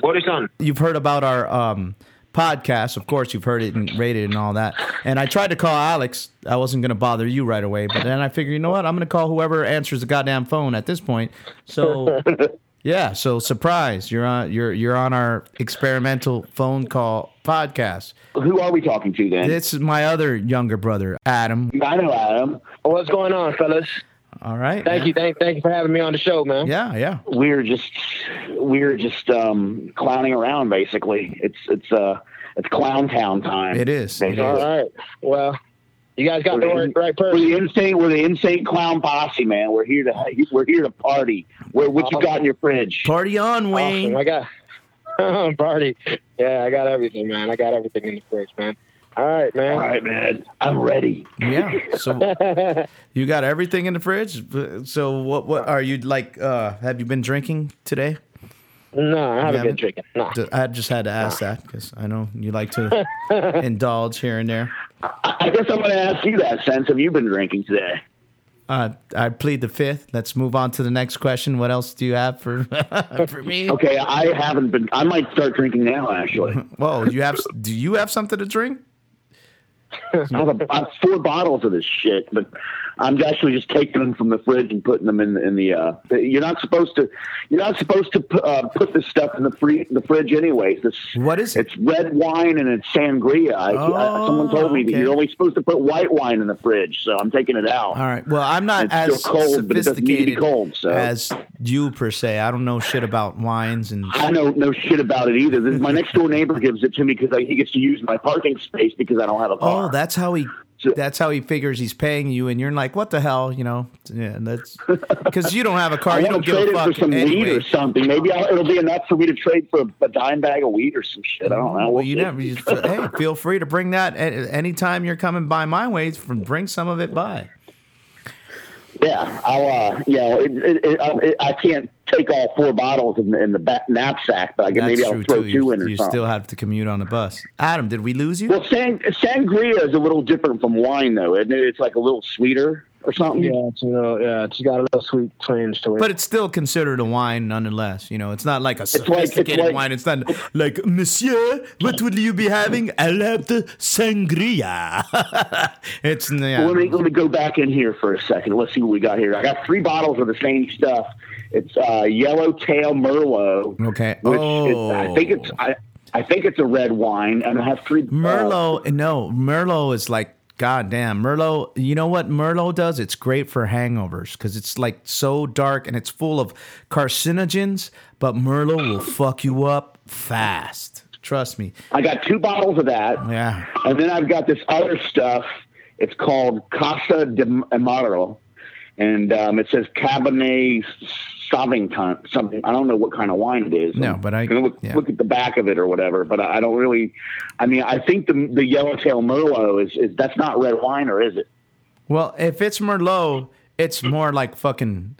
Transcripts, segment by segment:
What is on? You've heard about our um, podcast, of course. You've heard it and rated and all that. And I tried to call Alex. I wasn't going to bother you right away, but then I figured, you know what? I'm going to call whoever answers the goddamn phone at this point. So. Yeah, so surprise, you're on you're you're on our experimental phone call podcast. Who are we talking to then? This is my other younger brother, Adam. I know Adam. What's going on, fellas? All right. Thank man. you, thank, thank you for having me on the show, man. Yeah, yeah. We're just we're just um, clowning around basically. It's it's uh it's clown town time. It is. It Basically. All right. Well, you guys got the right, right We're the insane. We're the insane clown posse, man. We're here to we're here to party. Where what you got in your fridge? Party on, Wayne. Awesome. I got party. Yeah, I got everything, man. I got everything in the fridge, man. All right, man. All right, man. I'm ready. Yeah. So you got everything in the fridge. So what? What are you like? Uh, have you been drinking today? No, I haven't haven't? been drinking. No. I just had to ask that because I know you like to indulge here and there. I I guess I'm going to ask you that. Sense have you been drinking today? Uh, I plead the fifth. Let's move on to the next question. What else do you have for for me? Okay, I haven't been. I might start drinking now. Actually, Whoa, you have? Do you have something to drink? I have, four bottles of this shit, but I'm actually just taking them from the fridge and putting them in the, in the. Uh, you're not supposed to. You're not supposed to uh, put this stuff in the free the fridge, anyways. This What is it? It's red wine and it's sangria. I, I, someone told me Oh, okay. that you're only supposed to put white wine in the fridge, so I'm taking it out. All right. Well, I'm not It's as cold, but it need to be sophisticated cold, so. as you per se. I don't know shit about wines and. I don't know shit about it either. This, my next door neighbor gives it to me because he gets to use my parking space because I don't have a car. Oh, that's how he. That's how he figures he's paying you, and you're like, "What the hell?" You know? Yeah, that's because you don't have a car. You don't give trade a it fuck for some weed anyway. or something. Maybe I'll, it'll be enough for me to trade for a, dime bag of weed or some shit. I don't know. Well, We'll you never. You, hey, feel free to bring that anytime you're coming by my way. from- Bring some of it by. Yeah, I'll. Uh, yeah, it, it, it, um, I can't take all four bottles in the, in the back knapsack, but I can, That's maybe I'll throw too. two You, in or you something. still have to commute on the bus. Adam, did we lose you? well, sang, sangria is a little different from wine, though, isn't it? It's like a little sweeter or something. Yeah, it's a little, yeah, it's got a little sweet twinge to it. But it's still considered a wine nonetheless. You know, it's not like a like- it's sophisticated like- wine. It's not like, Monsieur, what will you be having? I'll have the sangria. it's yeah. Well, let me let me go back in here for a second. Let's see what we got here. I got three bottles of the same stuff. It's uh, Yellowtail Merlot. Okay. Which Oh. is, I think it's I, I think it's a red wine, and I have three. uh, Merlot, no, Merlot is like goddamn Merlot. You know what Merlot does? It's great for hangovers because it's like so dark and it's full of carcinogens. But Merlot will fuck you up fast. Trust me. I got two bottles of that, Yeah. and then I've got this other stuff. It's called Casa de Amaro, and um, it says Cabernet Sauvignon. Something I don't know what kind of wine it is. No, I'm but I- look, yeah. look at the back of it or whatever. But I I don't really. I mean, I think the the Yellowtail Merlot is, is that's not red wine, or is it? Well, if it's Merlot, it's more like fucking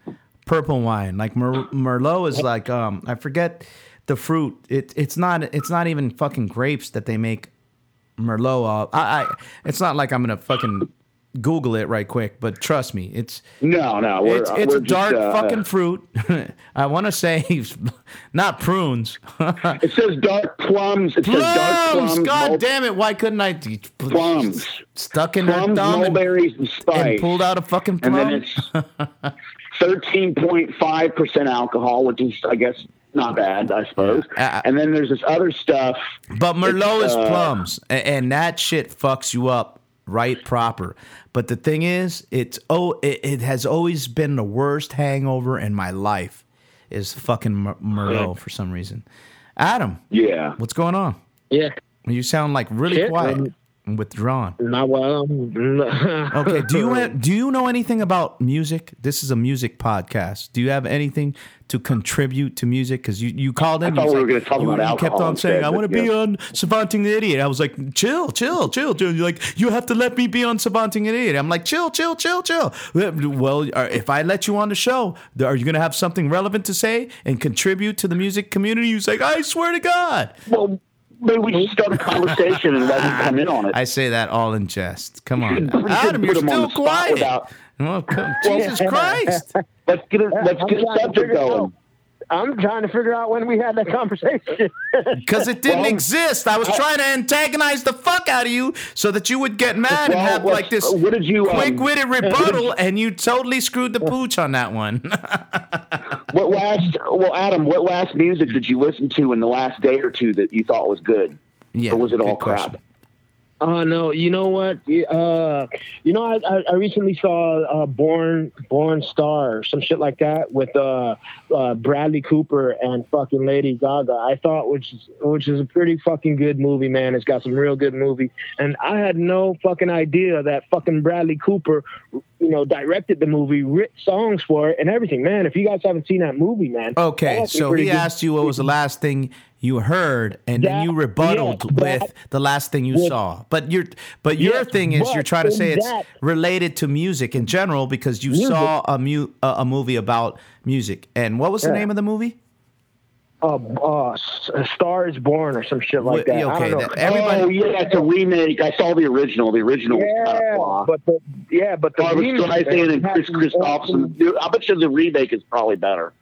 purple wine. Like Mer- Merlot is like um I forget the fruit. It it's not it's not even fucking grapes that they make Merlot. Of. I, I it's not like I'm gonna fucking Google it right quick, but trust me, it's No, no. We're, it's it's we're a dark just, uh, fucking fruit. I want to say not prunes. It says dark plums. It says dark plums. plums. God mul- damn it! Why couldn't I? Plums. Stuck in Plums, thumb and, mulberries, and and spice. pulled out a fucking plum. and then it's thirteen point five percent alcohol, which is, I guess, not bad, I suppose. Uh, and then there's this other stuff. But Merlot is uh, plums, a- and that shit fucks you up right proper. But the thing is, it's oh, it, it has always been the worst hangover in my life. Is fucking Mer- Merlot for some reason. Adam, Yeah. what's going on? yeah, You sound like really Shit, quiet and withdrawn. not well. Okay, do you do you know anything about music? This is a music podcast. Do you have anything to contribute to music? Because you, you called in. I thought you we were like- gonna talk you, about you kept on saying, "I want to be yeah. on Savanting the Idiot." I was like, "Chill, chill, chill, chill." You're like, "You have to let me be on Savanting the Idiot." I'm like, "Chill, chill, chill, chill." Well, uh, if I let you on the show, are you gonna have something relevant to say and contribute to the music community? He's like, "I swear to God." Well, maybe we just start a conversation and let him ah, come in on it. I say that all in jest. Come on, should Adam, you're put him on still quiet. without- Oh, come, Jesus Christ! let's get a, let's get a I'm trying to subject figure it going. I'm trying to figure out when we had that conversation. Because it didn't Well, exist. I was trying to antagonize the fuck out of you so that you would get mad and have like this what did you, um, quick-witted rebuttal, and you totally screwed the pooch on that one. What last? Well, Adam, what last music did you listen to in the last day or two that you thought was good, yeah, or was it all question. Oh no! You know what? Uh, you know, I, I, I recently saw uh, Born Born Star, some shit like that, with uh, uh, Bradley Cooper and fucking Lady Gaga. I thought, which is which is a pretty fucking good movie, man. It's got some real good movie, and I had no fucking idea that fucking Bradley Cooper, you know, directed the movie, writ songs for it, and everything. Man, if you guys haven't seen that movie, man. Okay, so he good- asked you what was the last thing you heard, and then you rebutted yeah, with the last thing you with- saw. But your but your Yes, thing is you're trying to say it's that- related to music in general because you Music. saw a mu a, a movie about music. And what was the Yeah. name of the movie? uh, uh, S- A Star Is Born or some shit like Wait, that. I okay, don't know. that- everybody- oh yeah, it's a remake. I saw the original. The original was kind of Yeah, flaw. but the yeah, but the Barbra remake Streisand and Kris some Kristofferson. Dude, I bet you the remake is probably better.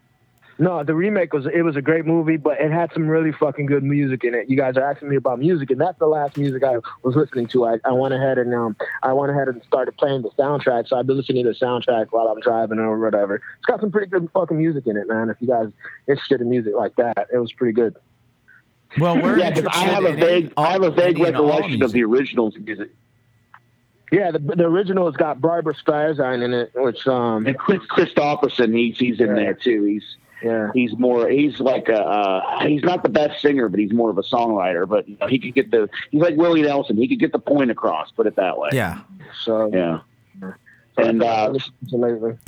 No, the remake was it was a great movie, but it had some really fucking good music in it. You guys are asking me about music, and that's the last music I was listening to. I, I went ahead and um I went ahead and started playing the soundtrack, so I've been listening to the soundtrack while I'm driving or whatever. It's got some pretty good fucking music in it, man. If you guys interested in music like that, it was pretty good. Well, we're Yeah, because I have a interested in vague, I have a vague any recollection of the original's music. Yeah, the the original has got Barbra Streisand in it, which um And Kris Kristofferson, he's he's in Yeah. there too. He's yeah. he's more he's like a uh, he's not the best singer, but he's more of a songwriter. But you know, he could get the he's like Willie Nelson. He could get the point across. Put it that way. Yeah. So yeah. And uh, listened to lately.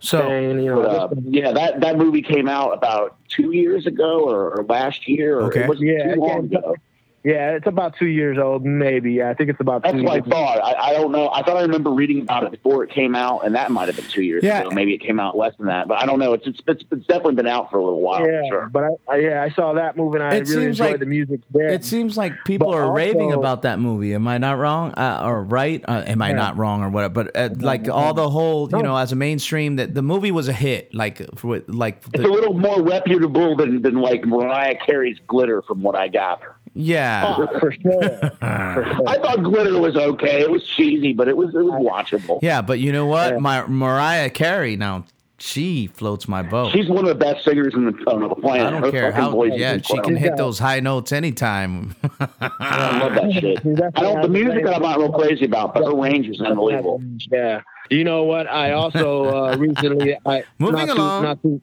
So And, you know, but, uh, yeah, that that movie came out about two years ago or, or last year. Or Okay. It wasn't Yeah, too long ago. Yeah, it's about two years old, maybe. Yeah, I think it's about That's two what I thought. I, I don't know. I thought I remember reading about it before it came out, and that might have been two years Yeah. ago. Maybe it came out less than that, but I don't know. It's it's, it's, it's definitely been out for a little while. Yeah, sure. but I, I yeah I saw that movie and I It really seems enjoyed like- the music there. It seems like people But are raving about that movie. Am I not wrong? Uh, or right? Uh, am I Yeah. not wrong or whatever? But uh, like all the whole, you No. know, as a mainstream, that the movie was a hit. Like, for, like, It's a little more reputable than, than like Mariah Carey's Glitter, from what I gather. Yeah. Oh, for sure. for sure. I thought Glitter was okay. It was cheesy, but it was it was watchable. Yeah, but you know what? Yeah. My Mariah Carey now, she floats my boat. She's one of the best singers in the, on the planet. I don't Her care how. Yeah, she incredible. can hit those high notes anytime. I love that shit. I don't. The has music I'm not real crazy about, but her range is unbelievable. Yeah. You know what? I also uh, recently I Moving not along. Too, not too,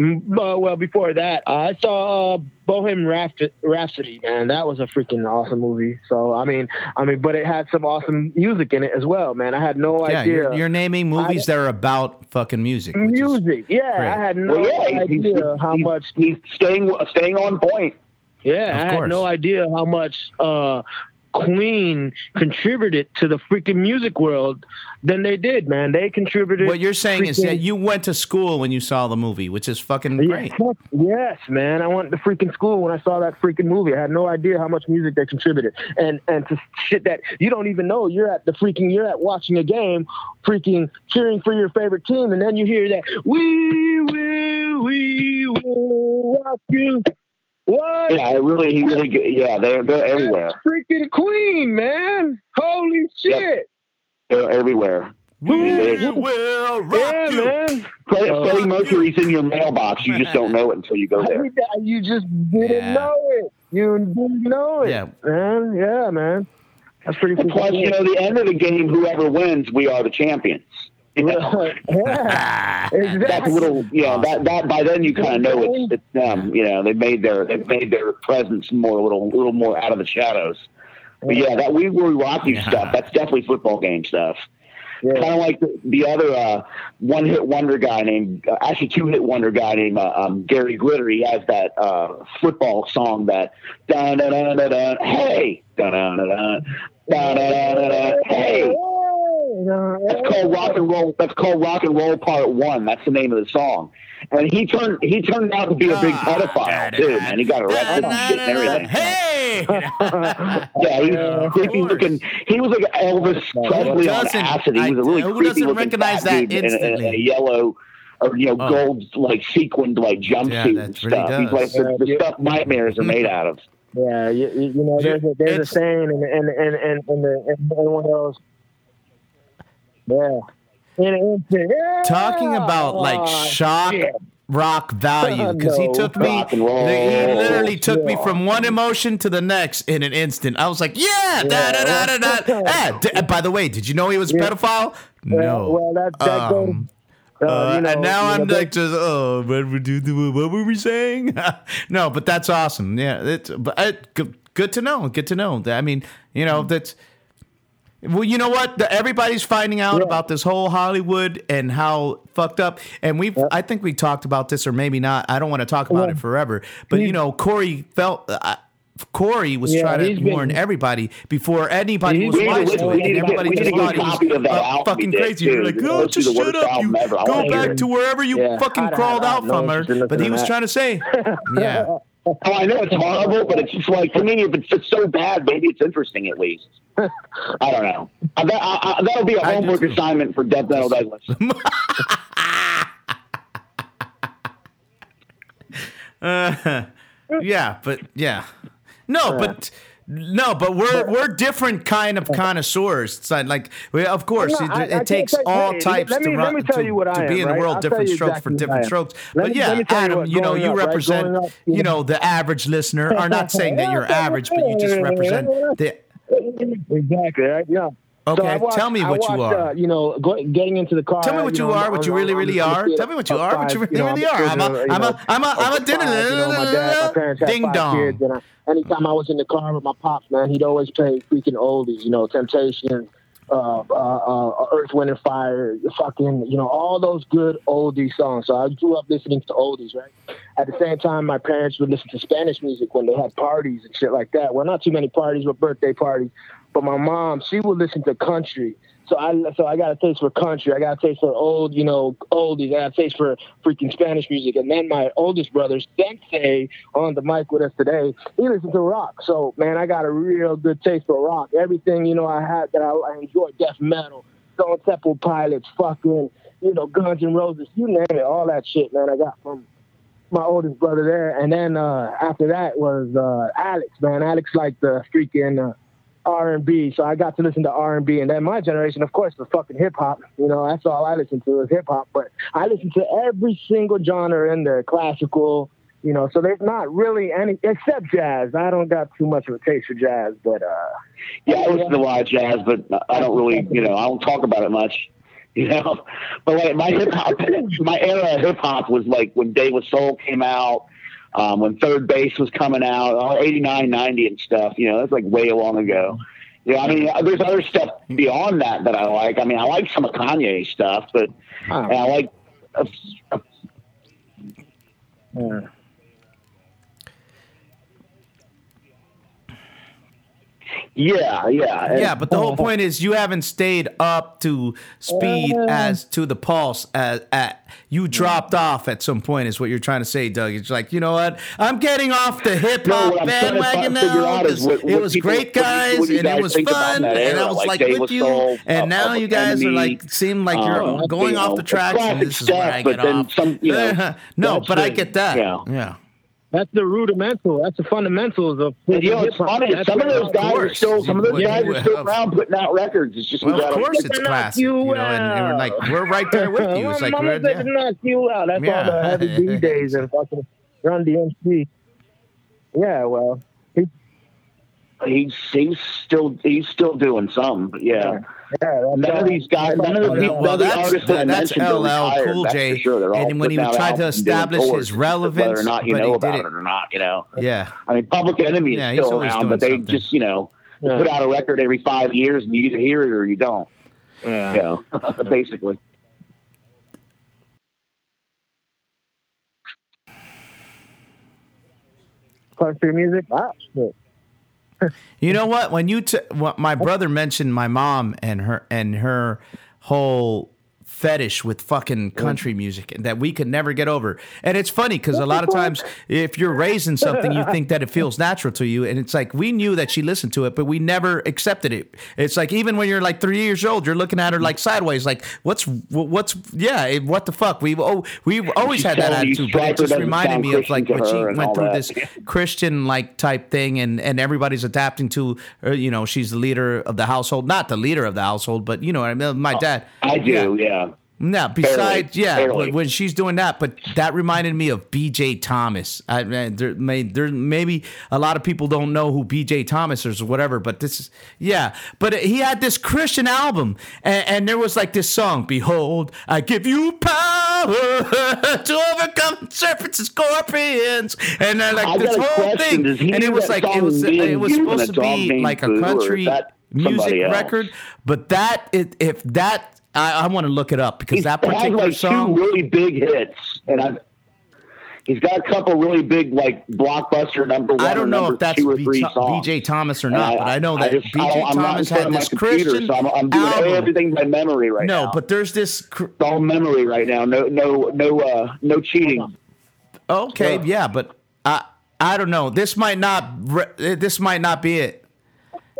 uh, well, before that, I saw uh, Bohemian Rhapsody, Rhapsody. Man, that was a freaking awesome movie. So I mean, I mean, but it had some awesome music in it as well. Man, I had no yeah, idea. you're, you're naming movies that are about fucking music. music. Yeah, great. I had no Well, yeah, he's, he's, idea how he's- much he's staying staying on point. Yeah, Of I course. had no idea how much uh, Queen contributed to the freaking music world than they did, man. They contributed. what you're saying is that you went to school when you saw the movie, which is fucking great. Yes, man. I went to freaking school when I saw that freaking movie. I had no idea how much music they contributed, and and to shit that you don't even know. You're at the freaking. You're at watching a game, freaking cheering for your favorite team, and then you hear that we will, we will rock you. What? Yeah, it really, he really, get- yeah, they're they're everywhere. Freaking Queen, man! Holy shit! They're everywhere. We Yeah. will rock Yeah, you. man. Freddie, Oh. Freddie Mercury's in your mailbox. You just don't know it until you go I there. mean, you just didn't Yeah. know it. You didn't know it. Yeah. man. Yeah, man. That's pretty cool. plus, you know, the end of the game, whoever wins, we are the champions yeah, exactly. That's little, yeah, that that by then you kind of know it's, it's them. You know, they made their they made their presence more a little little more out of the shadows. But yeah, that we were rock yeah. stuff. That's definitely football game stuff. Yeah. Kind of like the, the other uh, one hit wonder guy named uh, actually two hit wonder guy named uh, um, Gary Glitter. He has that uh, football song that da da da da da hey da da da da da da da hey that's called rock and roll. That's called rock and roll part one. That's the name of the song. And he turned he turned out to be a big pedophile too, man. He got arrested and shit and everything. Hey! Yeah, he was creepy looking. He was like Elvis Presley on acid. He was a I- really who creepy doesn't looking recognize that dude in a- in a, yellow or you know Oh. gold like sequined like jumpsuit Yeah, and that really stuff. He's like the, the Yeah. stuff nightmares are made out of. Yeah, you, you you know, there's a, there's a saying, and and and and and, the, and one of those. Yeah. Yeah! Talking about like shock shit. rock value because he took me, he literally took me from one emotion to the next in an instant i was like yeah, da da da da da ah, d- by the way did you know he was a Yeah. pedophile no well, that that. Um, Uh, uh, you know, and now you know, I'm like just oh what were, do- what were we saying? no, but that's awesome. Yeah, it's but uh, good, good to know. Good to know. I mean, you know that's well, you know what? The, everybody's finding out Yeah. about this whole Hollywood and how fucked up. And we've I think we talked about this or maybe not. I don't want to talk about Yeah. it forever. But you know, Corey felt. Uh, Corey was Yeah, trying to been- warn everybody before anybody was We wise to it, and everybody just thought he was copy of that uh, fucking crazy. You're too. like, It's oh, supposed to be just shut up. You ever. Go back it. to wherever you Yeah, fucking crawled out from her. But he was to trying to say, yeah. Oh, I know it's horrible, but it's just like to me, if it's just so bad, maybe it's interesting at least. I don't know. Uh, that, I, I, that'll be a homework too. assignment for Death Metal Douglas. Yeah, but yeah, no, but no, but we're we're different kind of connoisseurs. It's not like we, of course, No, it, I- it I can't takes say- all hey, types me- to run to, you to I be am, in the right? world. I'll different strokes for exactly what different strokes. But me- yeah, you Adam, what, you know, you up, represent, growing up, you know, the average listener, Are not saying that you're average, but you just represent the. Exactly. Right? Yeah. Okay, I watched- tell me what you watched, are. Uh, you know, go, getting into the car. Tell me what you know, are, what you really, really are. Tell me what you are, what you really, really are. I'm a- I'm a- you I'm a- I'm a of five, you know, my dad, my parents had ding dong. kids, and I, anytime I was in the car with my pops, man, he'd always play freaking oldies. You know, Temptation, uh, uh, uh, Earth, Wind and Fire, fucking, you know, all those good oldie songs. So I grew up listening to oldies, right? At the same time, my parents would listen to Spanish music when they had parties and shit like that. Well, not too many parties, but birthday parties. But my mom, she would listen to country. So I, so I got a taste for country. I got a taste for old, you know, oldies. I got a taste for freaking Spanish music. And then my oldest brother, Sensei, on the mic with us today, he listens to rock. So man, I got a real good taste for rock. Everything you know I had that I, I enjoyed, death metal, Stone Temple Pilots, fucking, you know, Guns and Roses, you name it, all that shit, man. I got from my oldest brother there. And then uh, after that was uh, Alex, man. Alex like the freaking. Uh, R&B, so I got to listen to R&B, and then my generation, of course, was fucking hip hop. You know, that's all I listened to was hip hop. But I listened to every single genre in there, classical. You know, so there's not really any except jazz. I don't got too much of a taste for jazz, but uh, Yeah, I listen to a lot of jazz, but I don't really, you know, I don't talk about it much. You know, but like my hip hop, my era of hip hop was like when Day with Soul came out, um, when Third Base was coming out, all 89, 90 and stuff. You know, that's like way long ago. Yeah, I mean, there's other stuff beyond that that I like. I mean, I like some of Kanye stuff, but I like. Uh, uh, yeah. Yeah, yeah, Yeah, but the whole point is you haven't stayed up to speed as to the pulse as at you dropped off at some point is what you're trying to say, Doug. It's like, you know what? I'm getting off the hip hop what to bandwagon now. 'cause what- it was people- great what guys what and it was fun and I was like like with you Soul, and uh, now you guys are like seem like you're uh, going off know, the tracks and this is where stuff, I but get then off. some, you know, no, but I get that. Yeah. yeah. That's the rudimental. That's the fundamentals of And, you know, it's funny. That's Some of those guys are still. Some of those guys are still around putting out records. It's just we Well, of gotta- course it's knock classic, you you know, and, and we're like we're right there with you. It's My like we're, said yeah. to knock you out. That's Yeah. all the Heavy D days and fucking Run DMC. Yeah, well, he, He's he's still he's still doing some. But yeah. Yeah. That's None of these guys, none of the people, all- none of the artists that that's are LL retired, Cool that's J. sure. They're all And when he putting was out trying to albums and establish tours, his whether relevance, or not you but know he about did it it. or not, you know. Yeah. I mean, Public Enemy is Yeah, he's still around, but they something. just you know Yeah. put out a record every five years, and you either hear it or you don't. Yeah. You know, basically. Country music? Ah, shit. You know what? When you t- my brother mentioned my mom and her and her whole fetish with fucking country music that we could never get over. And it's funny because a lot of times if you're raising something, you think that it feels natural to you. And it's like we knew that she listened to it, but we never accepted it. It's like even when you're like three years old, you're looking at her like sideways, like what's what's yeah, what the fuck? We've oh we've always had that attitude, but it just reminded me of like when she went through this Christian like type thing, and and everybody's adapting to, her, you know, she's the leader of the household, not the leader of the household, but you know, I mean, my dad. I do, yeah. yeah. No, besides, Barely. yeah, Barely. when she's doing that, but that reminded me of B.J. Thomas. I, there, may, there maybe a lot of people don't know who B.J. Thomas is or whatever, but this is yeah. But he had this Christian album, and, and there was like this song, "Behold, I give you power to overcome serpents and scorpions," and then like I this whole thing, and it was like it was it was supposed to be like a country music record, but that it, if that I, I want to look it up because he's that particular like song, two really big hits, and I've. He's got a couple really big, like blockbuster number one. I don't know if that's B.J. Thomas or not, I, but I know that B.J. Thomas had this computer, Christian so I'm, I'm doing album. everything by memory right no, now. No, but there's this cr- all memory right now. No, no, no, uh, no cheating. Okay, yeah, yeah but I, I don't know. This might not. This might not be it.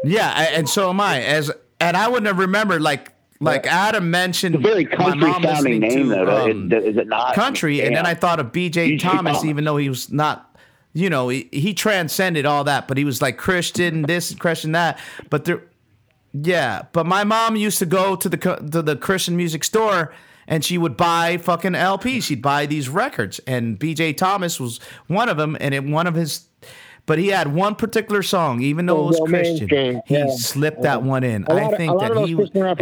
Yeah, and so am I. As and I wouldn't have remembered like like Adam mentioned, it's a very country sounding name, to, though. Um, is it not country? And then I thought of B.J. Thomas, even though he was not. You know, he, he transcended all that, but he was like Christian this, and Christian that. But there, yeah. But my mom used to go to the to the Christian music store and she would buy fucking LPs. She'd buy these records, and B.J. Thomas was one of them. And it, one of his but he had one particular song, even though it was Christian, he yeah. slipped that one in. I think of, that he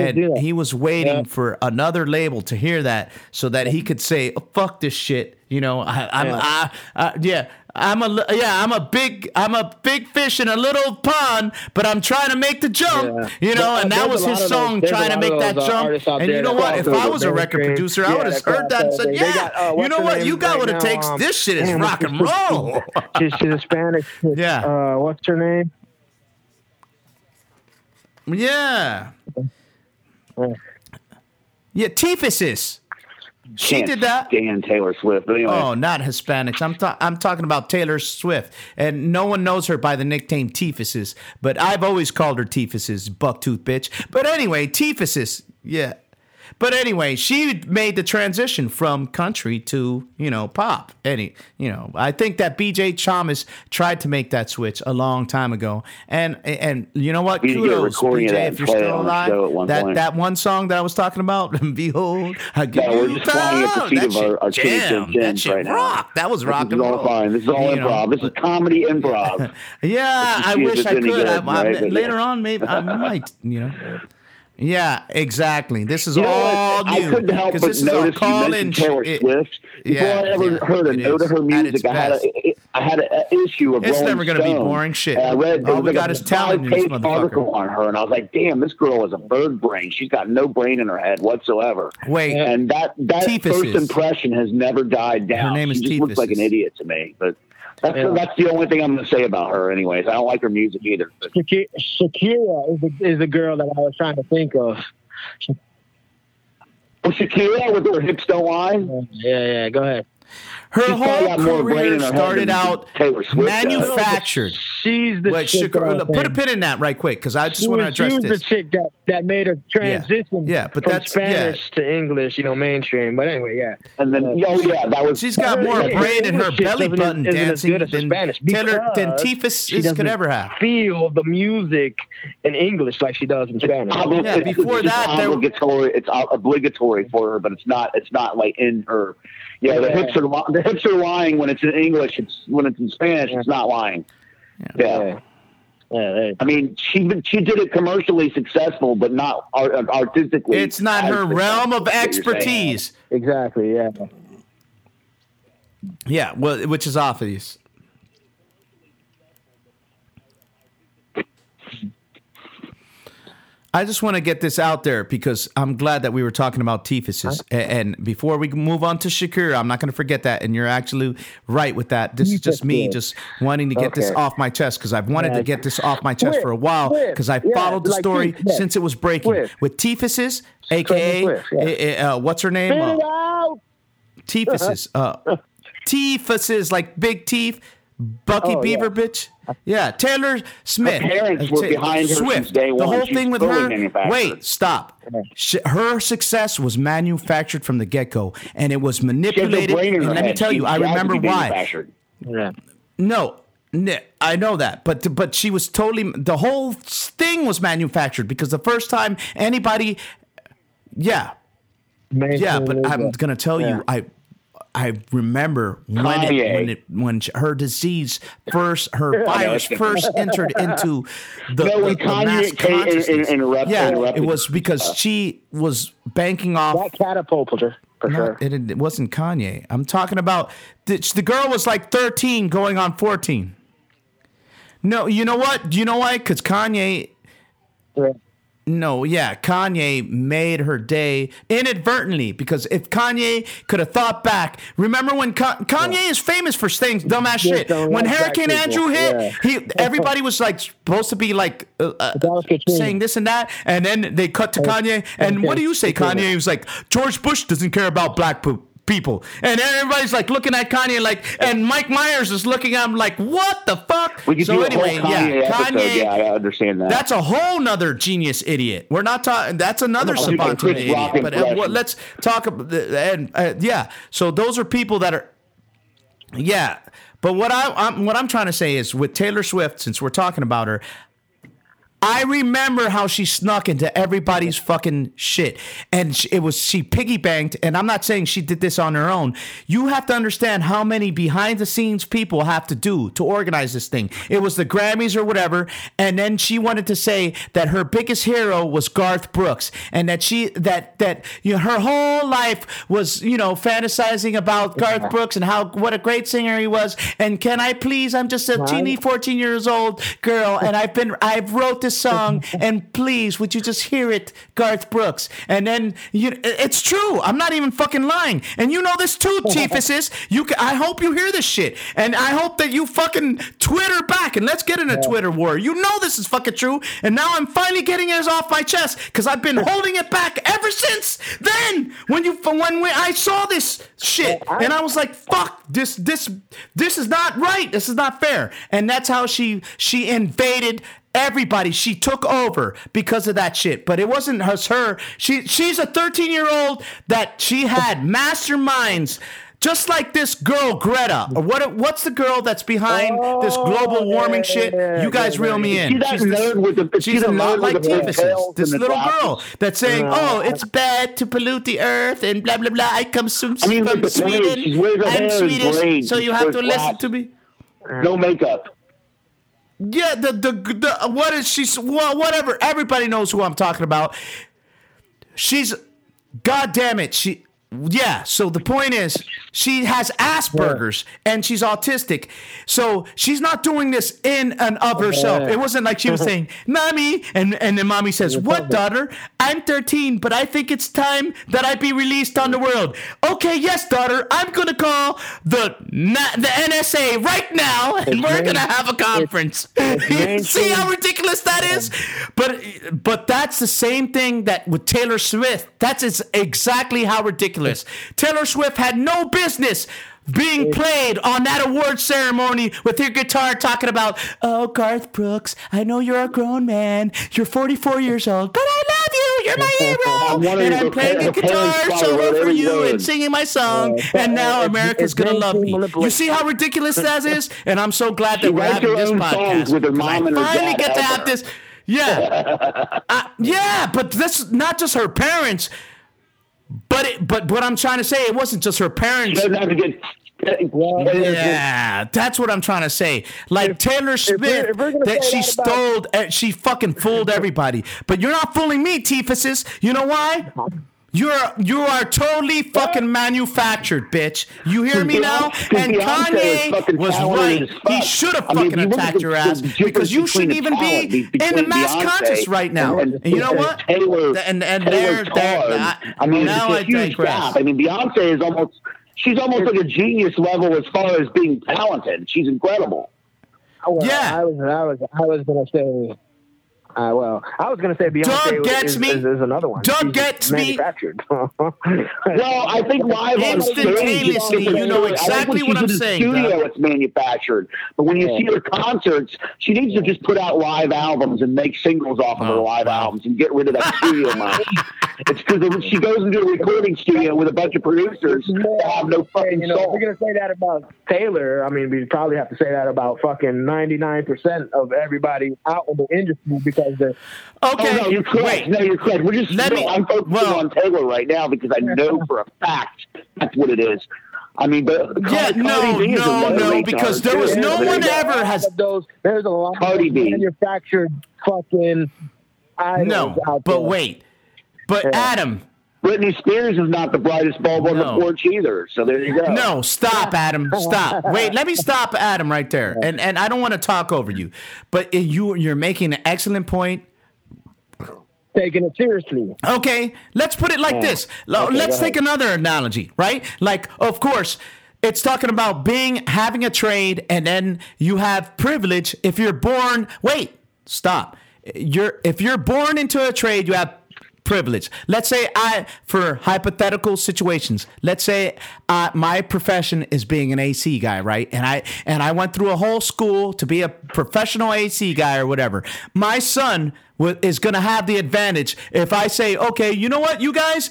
and he was waiting yeah. for another label to hear that so that he could say, oh, "Fuck this shit." You know, I, I'm, yeah. I, I, yeah, I'm a yeah, I'm a big I'm a big fish in a little pond, but I'm trying to make the jump, yeah. you know. And that was his song, those, trying to make that uh, jump. And you know what? If I was a record producer, I would have heard that and said, "Yeah, got, uh, you know what? You got what it takes. Um, this shit is rock and roll." she's, Spanish. Yeah. Uh, what's her name? Yeah. Yeah, Tifasis. She did that. Dan Taylor Swift. Anyway. Oh, not Hispanics. I'm ta- I'm talking about Taylor Swift, and no one knows her by the nickname Tifasis, but I've always called her Tifasis, bucktooth bitch. But anyway, Tifasis, yeah. But anyway, she made the transition from country to you know pop. Any you know, I think that B.J. Thomas tried to make that switch a long time ago, and and you know what? Kudos, B.J. If you're still alive, that point. that one song that I was talking about, behold, I give yeah, you we're just flying at the feet of our, our jam. That shit right rock. Now. That was rock this and roll. Fine. This is all you improv. Know, this is comedy improv. yeah, I wish I could. Good, I, right? later on, maybe I might. You know. Yeah, exactly. This is you know all what? new. I couldn't help but notice you mentioned Taylor it, Swift. Before yeah, I ever yeah, heard a note of her music, I had a, I had an issue of It's Rolling never going to be boring shit. And I read all we like got is talent in article on her, and I was like, "Damn, this girl is a bird brain. She's got no brain in her head whatsoever." Wait, and that that first impression has never died down. Her name is she just looks like an idiot to me, but. That's, yeah. that's the only thing I'm going to say about her, anyways. I don't like her music either. Shakira is the, is the girl that I was trying to think of. Well, Shakira with her hips don't lie. Yeah, yeah. Go ahead. Her She's whole career started out manufactured. Does. She's the Wait, chick Shakira, put a pin in that right quick because I just want to address this. She was the chick that, that made a transition yeah. yeah but from that's, Spanish yeah. to English, you know, mainstream. But anyway, yeah. And then, uh, oh yeah, that was. She's got more brain in her belly button dancing than Spanish Taylor than Tifus could ever have. Feel the music in English like she does in Spanish. Yeah, before that, obligatory. It's obligatory for her, but it's not. It's not like in her yeah, the hips are the hips are lying when it's in English. It's when it's in Spanish, it's not lying. Yeah. yeah. I mean, she she did it commercially successful, but not art, artistically. It's not her realm of expertise. Exactly. Yeah. Yeah. Well, which is obvious. I just want to get this out there because I'm glad that we were talking about Tifuses. A- And before we move on to Shakira, I'm not going to forget that. And you're actually right with that. This is just me Tifus. just wanting to get this off my chest because I've wanted to get this off my chest for a while because I yeah, followed the like story since it was breaking with Tifuses, aka yeah. eh, eh, uh, what's her name? Uh, it out. Tifuses. Uh, Tifuses, like big teeth. Bucky Oh, Beaver, yeah. bitch. Yeah, Taylor Smith. Her parents were Ta- behind her Swift. since day The whole She's thing with her. Wait, stop. She, her success was manufactured from the get go, and it was She has no manipulated. brain in And her let me tell She- you, I she has to remember why. Yeah. No, I know that, but but she was totally the whole thing was manufactured because the first time anybody, yeah, yeah, but I'm gonna tell Yeah. you, I I remember when it, when it when her disease first, her virus first entered into the, No, the, the mass came in- in- consciousness. interrupt- yeah, it was because she was banking off that catapulted her for sure. it, it wasn't Kanye. I'm talking about the, the girl was like 13 going on 14. No, you know what? Do you know why? Because Kanye. No, yeah, Kanye made her day inadvertently. Because if Kanye could have thought back, remember when Ka- Kanye is famous for saying dumbass Yeah, shit. When Hurricane Andrew hit, yeah. he everybody was like supposed to be like uh, uh, saying this and that, and then they cut to Kanye. And what do you say, Kanye? He was like, George Bush doesn't care about black po- people. And everybody's like looking at Kanye like, and Mike Myers is looking at him like, what the fuck? We could so do anyway, a whole Kanye yeah, episode. Kanye. Yeah, I understand that. That's a whole nother genius idiot. We're not talking. That's another I'm not Sabato Chris Rock idiot. But uh, let's talk about the, and uh, yeah. So those are people that are yeah. But what I, I'm what I'm trying to say is with Taylor Swift, since we're talking about her, I remember how she snuck into everybody's fucking shit, and it was she piggy banked. And I'm not saying she did this on her own. You have to understand how many behind the scenes people have to do to organize this thing. It was the Grammys or whatever, and then she wanted to say that her biggest hero was Garth Brooks, and that she that that you know her whole life was you know fantasizing about Garth Brooks and how what a great singer he was. And can I please? I'm just a teeny 14 years old girl, and I've been I've wrote this song, and please would you just hear it, Garth Brooks? And then you, it's true. I'm not even fucking lying, and you know this too, Tifuses. You, ca- I hope you hear this shit, and I hope that you fucking Twitter back, and let's get in a Twitter war. You know this is fucking true, and now I'm finally getting it off my chest because I've been holding it back ever since then. When you when we, I saw this shit, and I was like, fuck this this this is not right. This is not fair, and that's how she she invaded everybody she took over because of that shit. But it wasn't us her. She she's a 13 year old that she had masterminds just like this girl Greta. Or what what's the girl that's behind this global oh, warming shit? you guys reel me in. She's, the- is she she's a lot like with the Tifuses pigtails this little girl that's saying oh it's bad to pollute the earth and blah blah blah. I come from, I mean, from Sweden. she wears her hair I'm Swedish so you have to listen to me. No makeup. Yeah, the, the the what is she? Well, whatever. Everybody knows who I'm talking about. She's, god damn it, she. Yeah. So the point is, she has Asperger's and she's autistic. So she's not doing this in and of herself. It wasn't like she was saying, "Mommy," and and then mommy says, "What, daughter? I'm 13, but I think it's time that I be released on the world." Okay, yes, daughter. I'm gonna call the the NSA right now, and we're gonna have a conference. See how ridiculous that is? But but that's the same thing that with Taylor Swift. That's is exactly how ridiculous. Taylor Swift had no business being played on that award ceremony with your guitar talking about, "Oh, Garth Brooks, I know you're a grown man. You're 44 years old, but I love you. You're my I'm hero, and I'm playing the guitar solo for you word. and singing my song, Yeah, and now America's gonna love me." You see how ridiculous that is? And I'm so glad that She we're having this podcast. with her 'cause mom I and her finally get to have this. Yeah, uh, yeah, but that's not just her parents. But it, but what I'm trying to say, it wasn't just her parents. Doesn't have to get. Yeah, that's what I'm trying to say. Like Taylor we're- Smith, if we're that she that stole, uh, she fucking fooled everybody. But you're not fooling me, Tifuses. You know why? You're you are totally fucking manufactured, bitch. You hear me now? And Kanye was right. He should have fucking attacked your ass because you shouldn't even be in the mass contest right now. And you know what? Taylor, And and there, there. I mean, now it's a huge gap. I mean, Beyonce is almost. She's almost like a genius level as far as being talented. She's incredible. Well, Yeah. I was, I was, I was gonna say. Uh, well, I was gonna say Beyonce Doug gets is, me. is, is another one. Doug She's gets me. manufactured. Well, I think live on stage, Instantaneously, different. you know exactly what I'm saying, Studio, Doug. it's manufactured. But when you Yeah. see her concerts, she needs to just put out live albums and make singles off of her Oh, live wow. albums and get rid of that studio money. It's because she goes into a recording studio with a bunch of producers that have no fucking you know, soul. we're gonna say that about Taylor. I mean, we probably have to say that about fucking ninety nine percent of everybody out in the industry because Okay, Oh, no, you're correct. wait. No, you're correct. We're just Let no, me- I'm focusing well- on Taylor right now because I know for a fact that's what it is. I mean, but Yeah, Cardi no, B no, no, because there was too. no one ever has. those. There's a lot Cardi of B. manufactured fucking No, but there. wait. But Yeah. Adam, Britney Spears is not the brightest bulb on No. the porch either. So there you go. no, stop, Adam, stop. Wait, let me stop, Adam, right there. And and I don't want to talk over you, but you you're making an excellent point. taking it seriously. Okay, let's put it like this. Lo- Okay, let's take another analogy, right? Like, of course, it's talking about being having a trade, and then you have privilege. If you're born, wait, stop. You're if you're born into a trade, you have privilege. Let's say I, for hypothetical situations, let's say uh, my profession is being an AC guy, right? And I and I went through a whole school to be a professional AC guy or whatever. My son is going to have the advantage if I say, okay, you know what, you guys,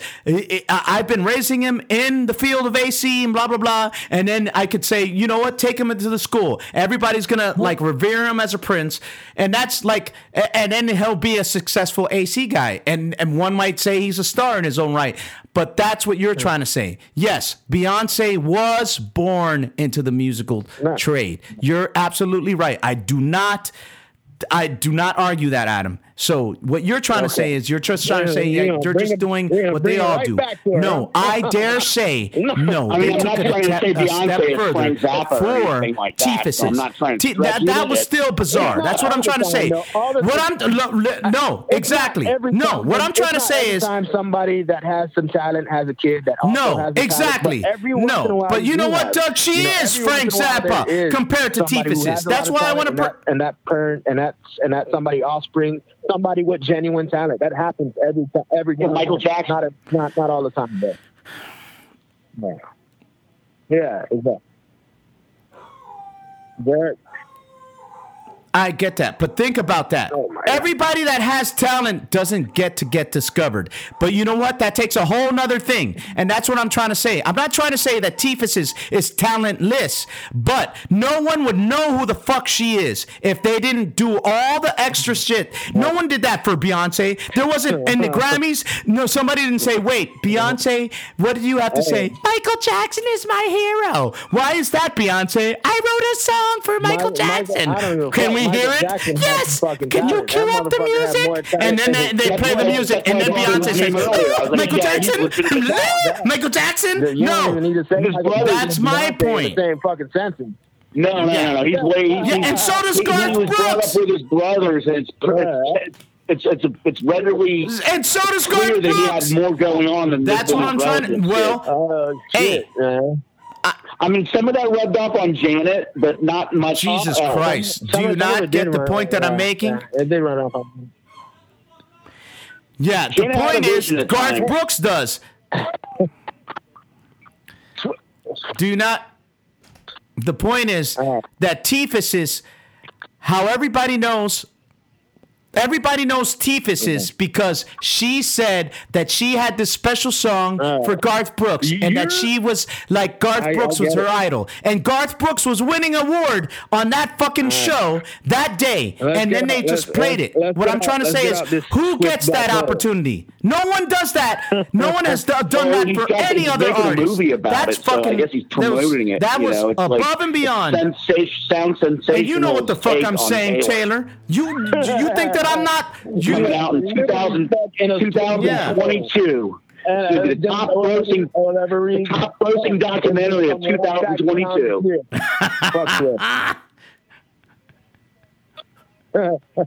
I've been raising him in the field of AC and blah blah blah, and then I could say, you know what, take him into the school. Everybody's gonna like revere him as a prince, and that's like, and then he'll be a successful AC guy, and and one might say he's a star in his own right. But that's what you're trying to say. Yes, Beyonce was born into the musical trade. You're absolutely right. I do not. I do not argue that, Adam. So what you're trying to say is you're just trying to say Yeah, yeah, yeah, you're bring just it- doing yeah, what they all right do. No? I dare say no. I mean, they I'm took not it a, trying to say a step further Frank Zappa or for like that, so I'm not trying to T- that, that was still bizarre. That's what I'm trying to say. though. What. I'm no exactly no. What I'm trying to say is time somebody that has some talent has a kid that also no, has the talent, exactly. but every once in a no, but you know what, Doug? She is Frank once in a while Zappa compared to somebody who Tifasis. has a That's why I want to. and that, and that parent and that and that somebody offspring somebody with genuine talent that happens every time every time. Michael Jackson. not a, not not all the time but yeah yeah exactly there I get that, but think about that. Oh, my God. Everybody that has talent doesn't get to get discovered. But you know what? That takes a whole nother thing. And that's what I'm trying to say. I'm not trying to say that Tifus is, is talentless, but no one would know who the fuck she is if they didn't do all the extra shit. No one did that for Beyonce. There wasn't in the Grammys, no, somebody didn't say, wait, Beyonce, what did you have to say? Michael Jackson is my hero. Why is that, Beyonce? I wrote a song for Michael Michael- Jackson. I don't give a Can fuck. We Michael hear it? Jackson Yes. Can you cue up the motherfucker has more music? And then they, they play the music, and then Beyonce says, name earlier. I was like, Michael Jackson? he was gonna say that. Michael Jackson? You don't even No. need to say His Michael brother- Jackson That's my Beyonce in the point. Same fucking sentence. No, no, no, no. He's way. Yeah, and so does Garth he was brought Brooks. up with his brothers, and it's it's it's it's, readily And so does Garth that he had more going on than That's what I'm trying to. Well, Oh Hey. man. I mean, some of that rubbed off on Janet, but not much. Jesus uh, Christ. Do you of- some of not get the point that I'm making? Yeah, it did run off. on- Yeah, the Janet point is, Garth. Brooks does. Do you not? The point is Uh. that Tifus is how everybody knows. Everybody knows Tifus is because she said that she had this special song Uh. for Garth Brooks and that she was like Garth I- I Brooks was her it. idol. And Garth Brooks was winning award on that fucking show that day. And then they out- just played it. what I'm trying to say is this who gets that opportunity? No one does that. No one has done Well, that for got- any other artist. Movie about That's it, so fucking. I guess he's that was- promoting it. That was know, above like and beyond. Sensation, sound sensational. And you know what the fuck I'm saying, Taylor. You you think that I'm not? Coming You out in 2000, In 2022. And, Dude, the uh, top or- grossing- whatever the top grossing documentary of 2022. Fuck yeah.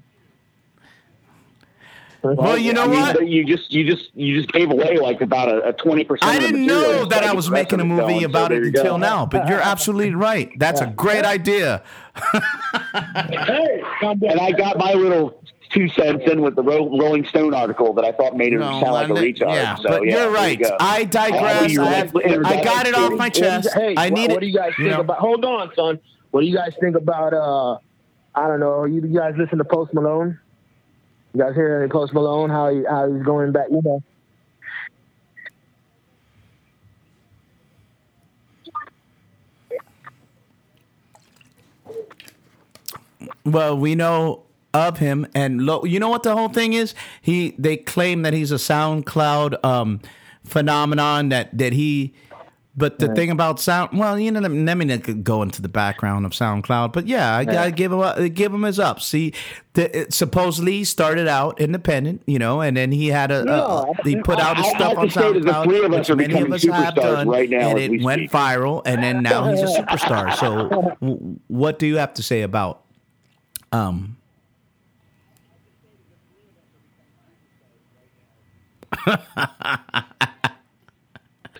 Well, you know I mean, what? You just you just you just gave away like about a twenty percent. I didn't know that I was making a movie about it until now, but you're absolutely right. That's a great idea. Hey, calm down. And I got my little two cents in with the Ro- Rolling Stone article that I thought made her No, sound like a retard. yeah, so, but yeah, you're right. you. I digress. I, have- I got it off my chest. hey, I need what, it. What do you guys you think know. about? Hold on, son. What do you guys think about? uh I don't know. You, you guys listen to Post Malone? You guys hear any Post Malone? How he how he's going back? You know. Well, we know of him, and lo- you know what the whole thing is. He they claim that he's a SoundCloud um, phenomenon that that he. But the thing about sound, well, you know, let me let me go into the background of SoundCloud, but yeah, I gotta give him a, give him his up. See, the, it supposedly he started out independent, you know, and then he had a, he put out his I- I stuff on that the three of us are many of becoming us have done, right now and it we went speak. viral, and then now he's a superstar. So, w- what do you have to say about um,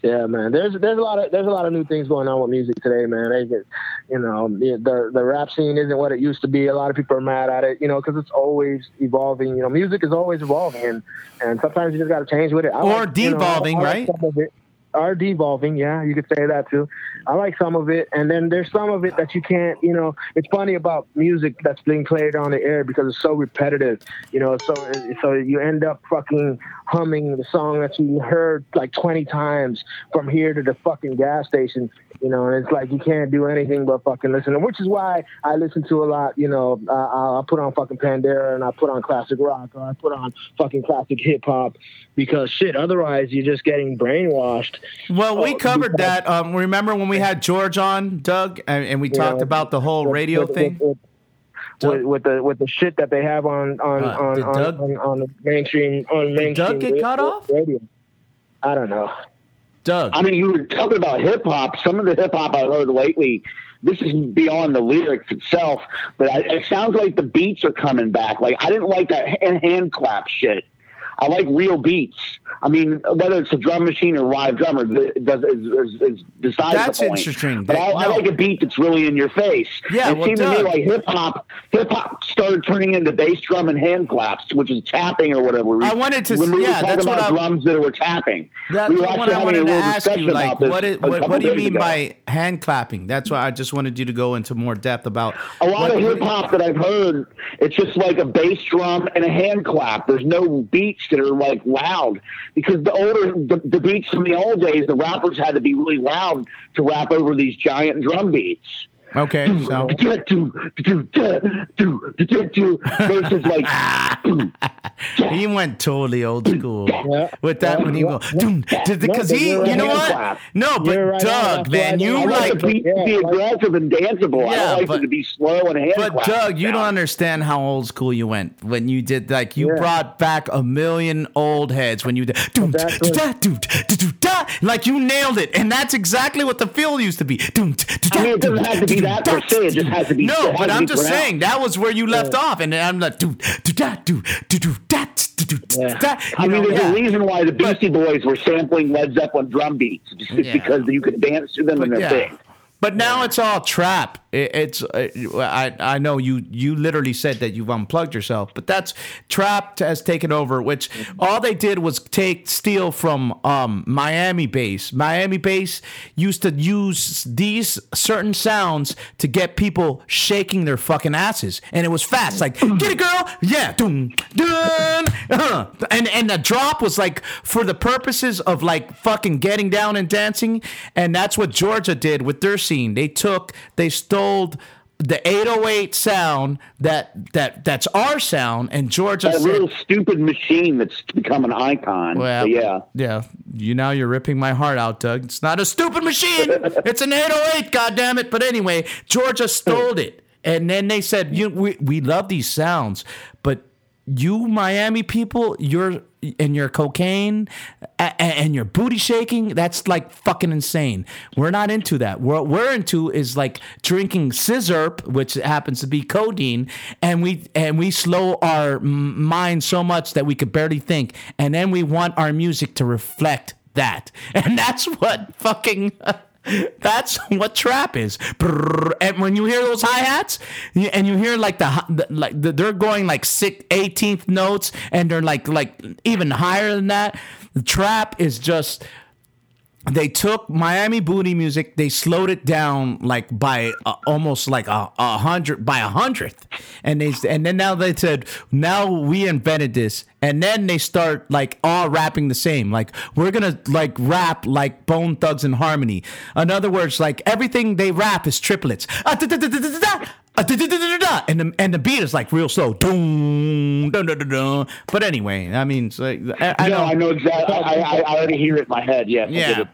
Yeah, man. There's there's a lot of there's a lot of new things going on with music today, man. They get, you know, the, the rap scene isn't what it used to be. A lot of people are mad at it, you know, because it's always evolving. You know, music is always evolving, and and sometimes you just got to change with it. I Or like, you know, devolving, I like right? Or devolving, yeah, you could say that too. I like some of it, and then there's some of it that you can't. You know, it's funny about music that's being played on the air because it's so repetitive. You know, so so you end up fucking humming the song that you heard like 20 times from here to the fucking gas station. You know, and it's like you can't do anything but fucking listen. Which is why I listen to a lot. You know, I, I put on fucking Pandera and I put on classic rock or I put on fucking classic hip hop because shit. Otherwise, you're just getting brainwashed. Well, we Oh, covered because- that. Um, remember when we had George on, Doug, and, and we talked about the whole radio thing? with, with, with the with the shit that they have on on Uh, on, on, Doug- on on the mainstream on mainstream Doug get ra- cut off? radio. I don't know. Doug. I mean, you were talking about hip hop. Some of the hip hop I've heard lately, this is beyond the lyrics itself, but I, it sounds like the beats are coming back. Like I didn't like that hand, hand clap shit. I like real beats. I mean, whether it's a drum machine or live drummer, does is, is, is besides That's the point. interesting. But I, I No. like a beat that's really in your face. Yeah, it well, seemed to me like hip hop. Hip hop started turning into bass drum and hand claps, which is tapping or whatever. I wanted to- When we yeah, were that's talking what about I- drums that were tapping. That's we what I wanted to ask you. Like, what, is, what, what do you mean ago. by hand clapping? That's why I just wanted you to go into more depth about A lot what- of hip hop that I've heard, it's just like a bass drum and a hand clap. There's no beats that are like loud because the older the, the beats from the old days, the rappers had to be really loud to rap over these giant drum beats. Okay, so Versus like he went totally old school Yeah. with that Yeah. when he go because but he, you're know right. what? No, but right. Doug, That's man, you I I like like to be Yeah, like- aggressive and danceable. Yeah, don't like but- to be slow and hand But clap. Doug, you don't understand how old school you went when you did like you Yeah. brought back a million old heads when you did like you nailed it, and that's exactly what the feel used to be. Doom, da, da, I mean, it doesn't have to be that per se. It just has to be- No, but I'm just pronounced. saying that was where you left off, and I'm like doom, da, da, da, da, da, da, Yeah. I mean, know, there's yeah. a reason why the Beastie Boys were sampling Led Zeppelin drum beats. Just Yeah. because you could dance to them and they're big. But now it's all trap. It, it's uh, I I know you you literally said that you've unplugged yourself, but that's trap has taken over. Which all they did was take steal from um Miami bass. Miami bass used to use these certain sounds to get people shaking their fucking asses, and it was fast. Like get it, girl, yeah, dun, dun, uh, and and the drop was like for the purposes of like fucking getting down and dancing, and that's what Georgia did with their scene. They took, they stole the 808 sound that that that's our sound, and Georgia That said, little stupid machine that's become an icon. well, yeah. yeah. You now you're ripping my heart out, Doug. It's not a stupid machine. it's an 808, goddamn it. But anyway, Georgia stole it, and then they said, "You, we we love these sounds, but you Miami people, you're and your cocaine and, your booty shaking, that's like fucking insane. We're not into that. What we're into is like drinking sizzurp, which happens to be codeine, and we and we slow our mind so much that we could barely think, and then we want our music to reflect that, and that's what fucking. That's what trap is. And when you hear those hi hats, and you hear like the like they're going like six, 18th notes, and they're like like even higher than that. The trap is just they took Miami booty music, they slowed it down like by uh, almost like a, a hundred by a hundredth, and they and then now they said now we invented this, and then they start like all rapping the same, like we're gonna like rap like Bone Thugs-n-Harmony. In other words, like everything they rap is triplets. And the and the beat is like real slow. But anyway, I mean, like, I, I know, I know exactly. I, I, already hear it in my head. Yeah, yeah.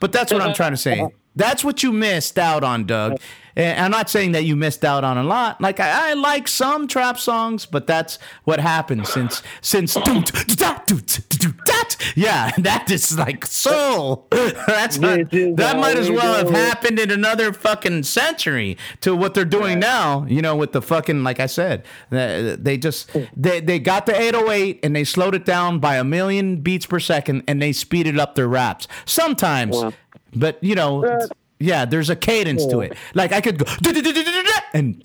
But that's what I'm trying to say. That's what you missed out on, Doug. And I'm not saying that you missed out on a lot. Like I, I like some trap songs, but that's what happened since since yeah, that is like soul. That's not, that might as well have happened in another fucking century to what they're doing now. You know, with the fucking like I said, they just they they got the 808 and they slowed it down by a million beats per second and they speeded up their raps sometimes. But you know. Yeah, there's a cadence to it. Oh. Like I could go and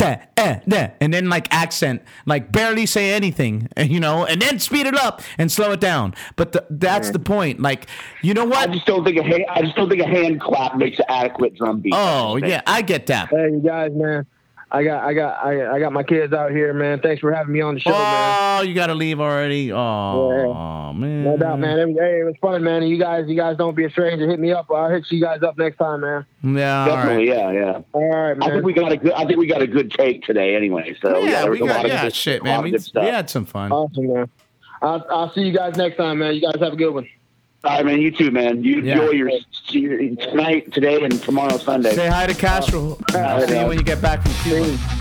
and then like accent, like barely say anything, eh, you know, and then speed it up and slow it down. But the, that's the point. Like, you know what? I just don't think a hand, I just don't think a hand clap makes an adequate drum beat. Oh yeah, I get that. Hey, you guys, man. I got I got I, I got my kids out here, man. Thanks for having me on the show, oh, man. Oh, you got to leave already. Oh, yeah. man. No doubt, man. Hey, it was fun, man. You guys, you guys don't be a stranger. Hit me up. I'll hit you guys up next time, man. Yeah, definitely. Yeah, yeah. All right, man. I think we got a good. I think we got a good take today, anyway. So yeah, yeah we got yeah, good, shit, man. We, we had some fun. Awesome, man. I'll, I'll see you guys next time, man. You guys have a good one. All right, man. You too, man. You yeah. enjoy your, your tonight, today, and tomorrow, Sunday. Say hi to Castro. Uh, I'll see you when you get back from Cuba.